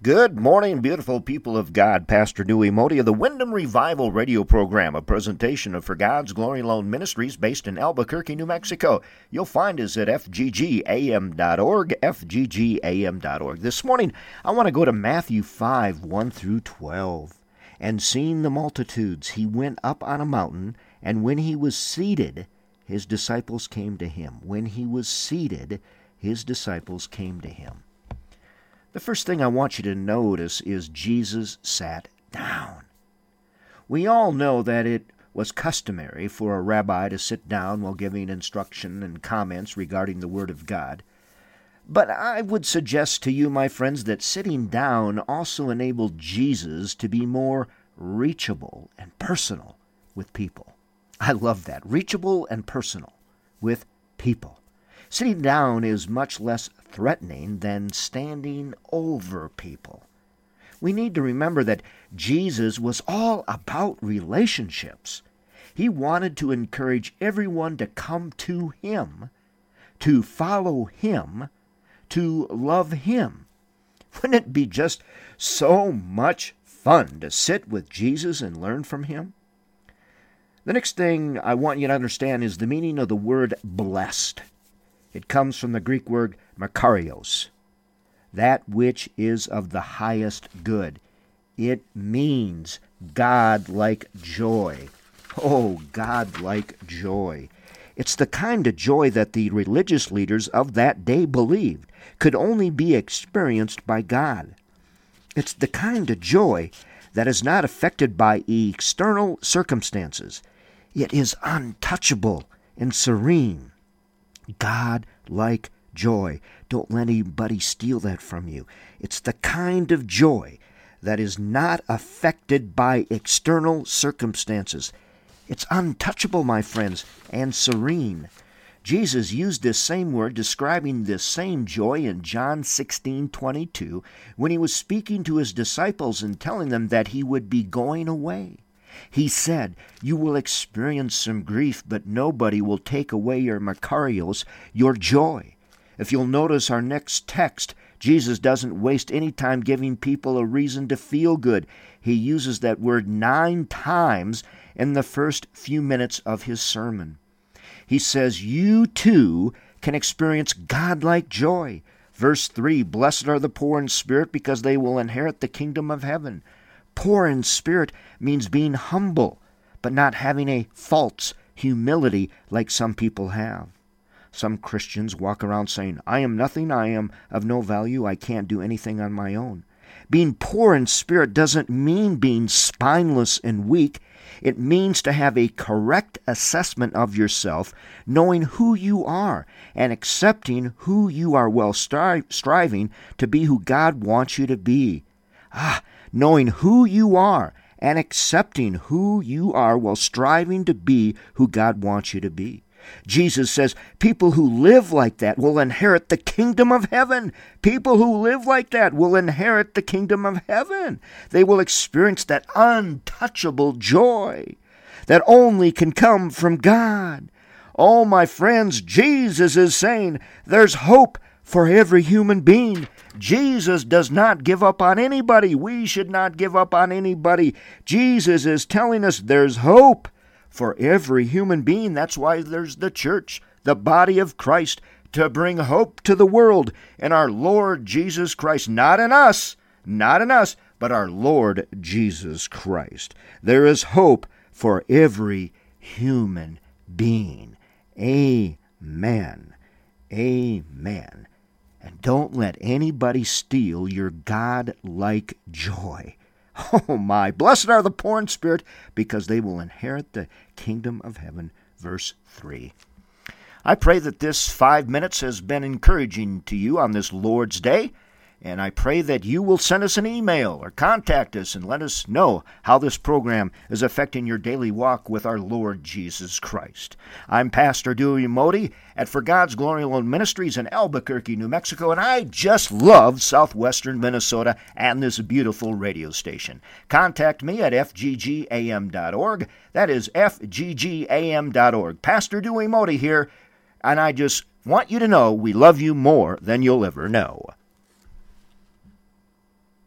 Good morning, beautiful people of God. Pastor Dewey Modi of the Wyndham Revival radio program, a presentation of For God's Glory Alone Ministries based in Albuquerque, New Mexico. You'll find us at fggam.org, fggam.org. This morning, I want to go to Matthew 5 1 through 12. And seeing the multitudes, he went up on a mountain, and when he was seated, his disciples came to him. When he was seated, his disciples came to him. The first thing I want you to notice is Jesus sat down. We all know that it was customary for a rabbi to sit down while giving instruction and comments regarding the Word of God. But I would suggest to you, my friends, that sitting down also enabled Jesus to be more reachable and personal with people. I love that. Reachable and personal with people. Sitting down is much less threatening than standing over people. We need to remember that Jesus was all about relationships. He wanted to encourage everyone to come to Him, to follow Him, to love Him. Wouldn't it be just so much fun to sit with Jesus and learn from Him? The next thing I want you to understand is the meaning of the word blessed. It comes from the Greek word makarios, that which is of the highest good. It means God like joy. Oh, God like joy. It's the kind of joy that the religious leaders of that day believed could only be experienced by God. It's the kind of joy that is not affected by external circumstances. It is untouchable and serene. God like joy. Don't let anybody steal that from you. It's the kind of joy that is not affected by external circumstances. It's untouchable, my friends, and serene. Jesus used this same word describing this same joy in John 16:22 when he was speaking to his disciples and telling them that he would be going away. He said, You will experience some grief, but nobody will take away your makarios, your joy. If you'll notice our next text, Jesus doesn't waste any time giving people a reason to feel good. He uses that word nine times in the first few minutes of his sermon. He says, You too can experience godlike joy. Verse 3 Blessed are the poor in spirit, because they will inherit the kingdom of heaven. Poor in spirit means being humble, but not having a false humility like some people have. Some Christians walk around saying, I am nothing, I am of no value, I can't do anything on my own. Being poor in spirit doesn't mean being spineless and weak. It means to have a correct assessment of yourself, knowing who you are, and accepting who you are while stri- striving to be who God wants you to be. Ah, knowing who you are and accepting who you are while striving to be who God wants you to be. Jesus says people who live like that will inherit the kingdom of heaven. People who live like that will inherit the kingdom of heaven. They will experience that untouchable joy that only can come from God. Oh, my friends, Jesus is saying there's hope for every human being. Jesus does not give up on anybody. We should not give up on anybody. Jesus is telling us there's hope for every human being. That's why there's the church, the body of Christ, to bring hope to the world in our Lord Jesus Christ. Not in us, not in us, but our Lord Jesus Christ. There is hope for every human being. Amen. Amen. And don't let anybody steal your God like joy. Oh my, blessed are the poor in spirit, because they will inherit the kingdom of heaven. Verse 3. I pray that this five minutes has been encouraging to you on this Lord's Day. And I pray that you will send us an email or contact us and let us know how this program is affecting your daily walk with our Lord Jesus Christ. I'm Pastor Dewey Modi at For God's Glory Alone Ministries in Albuquerque, New Mexico, and I just love southwestern Minnesota and this beautiful radio station. Contact me at fggam.org. That is fggam.org. Pastor Dewey Modi here, and I just want you to know we love you more than you'll ever know.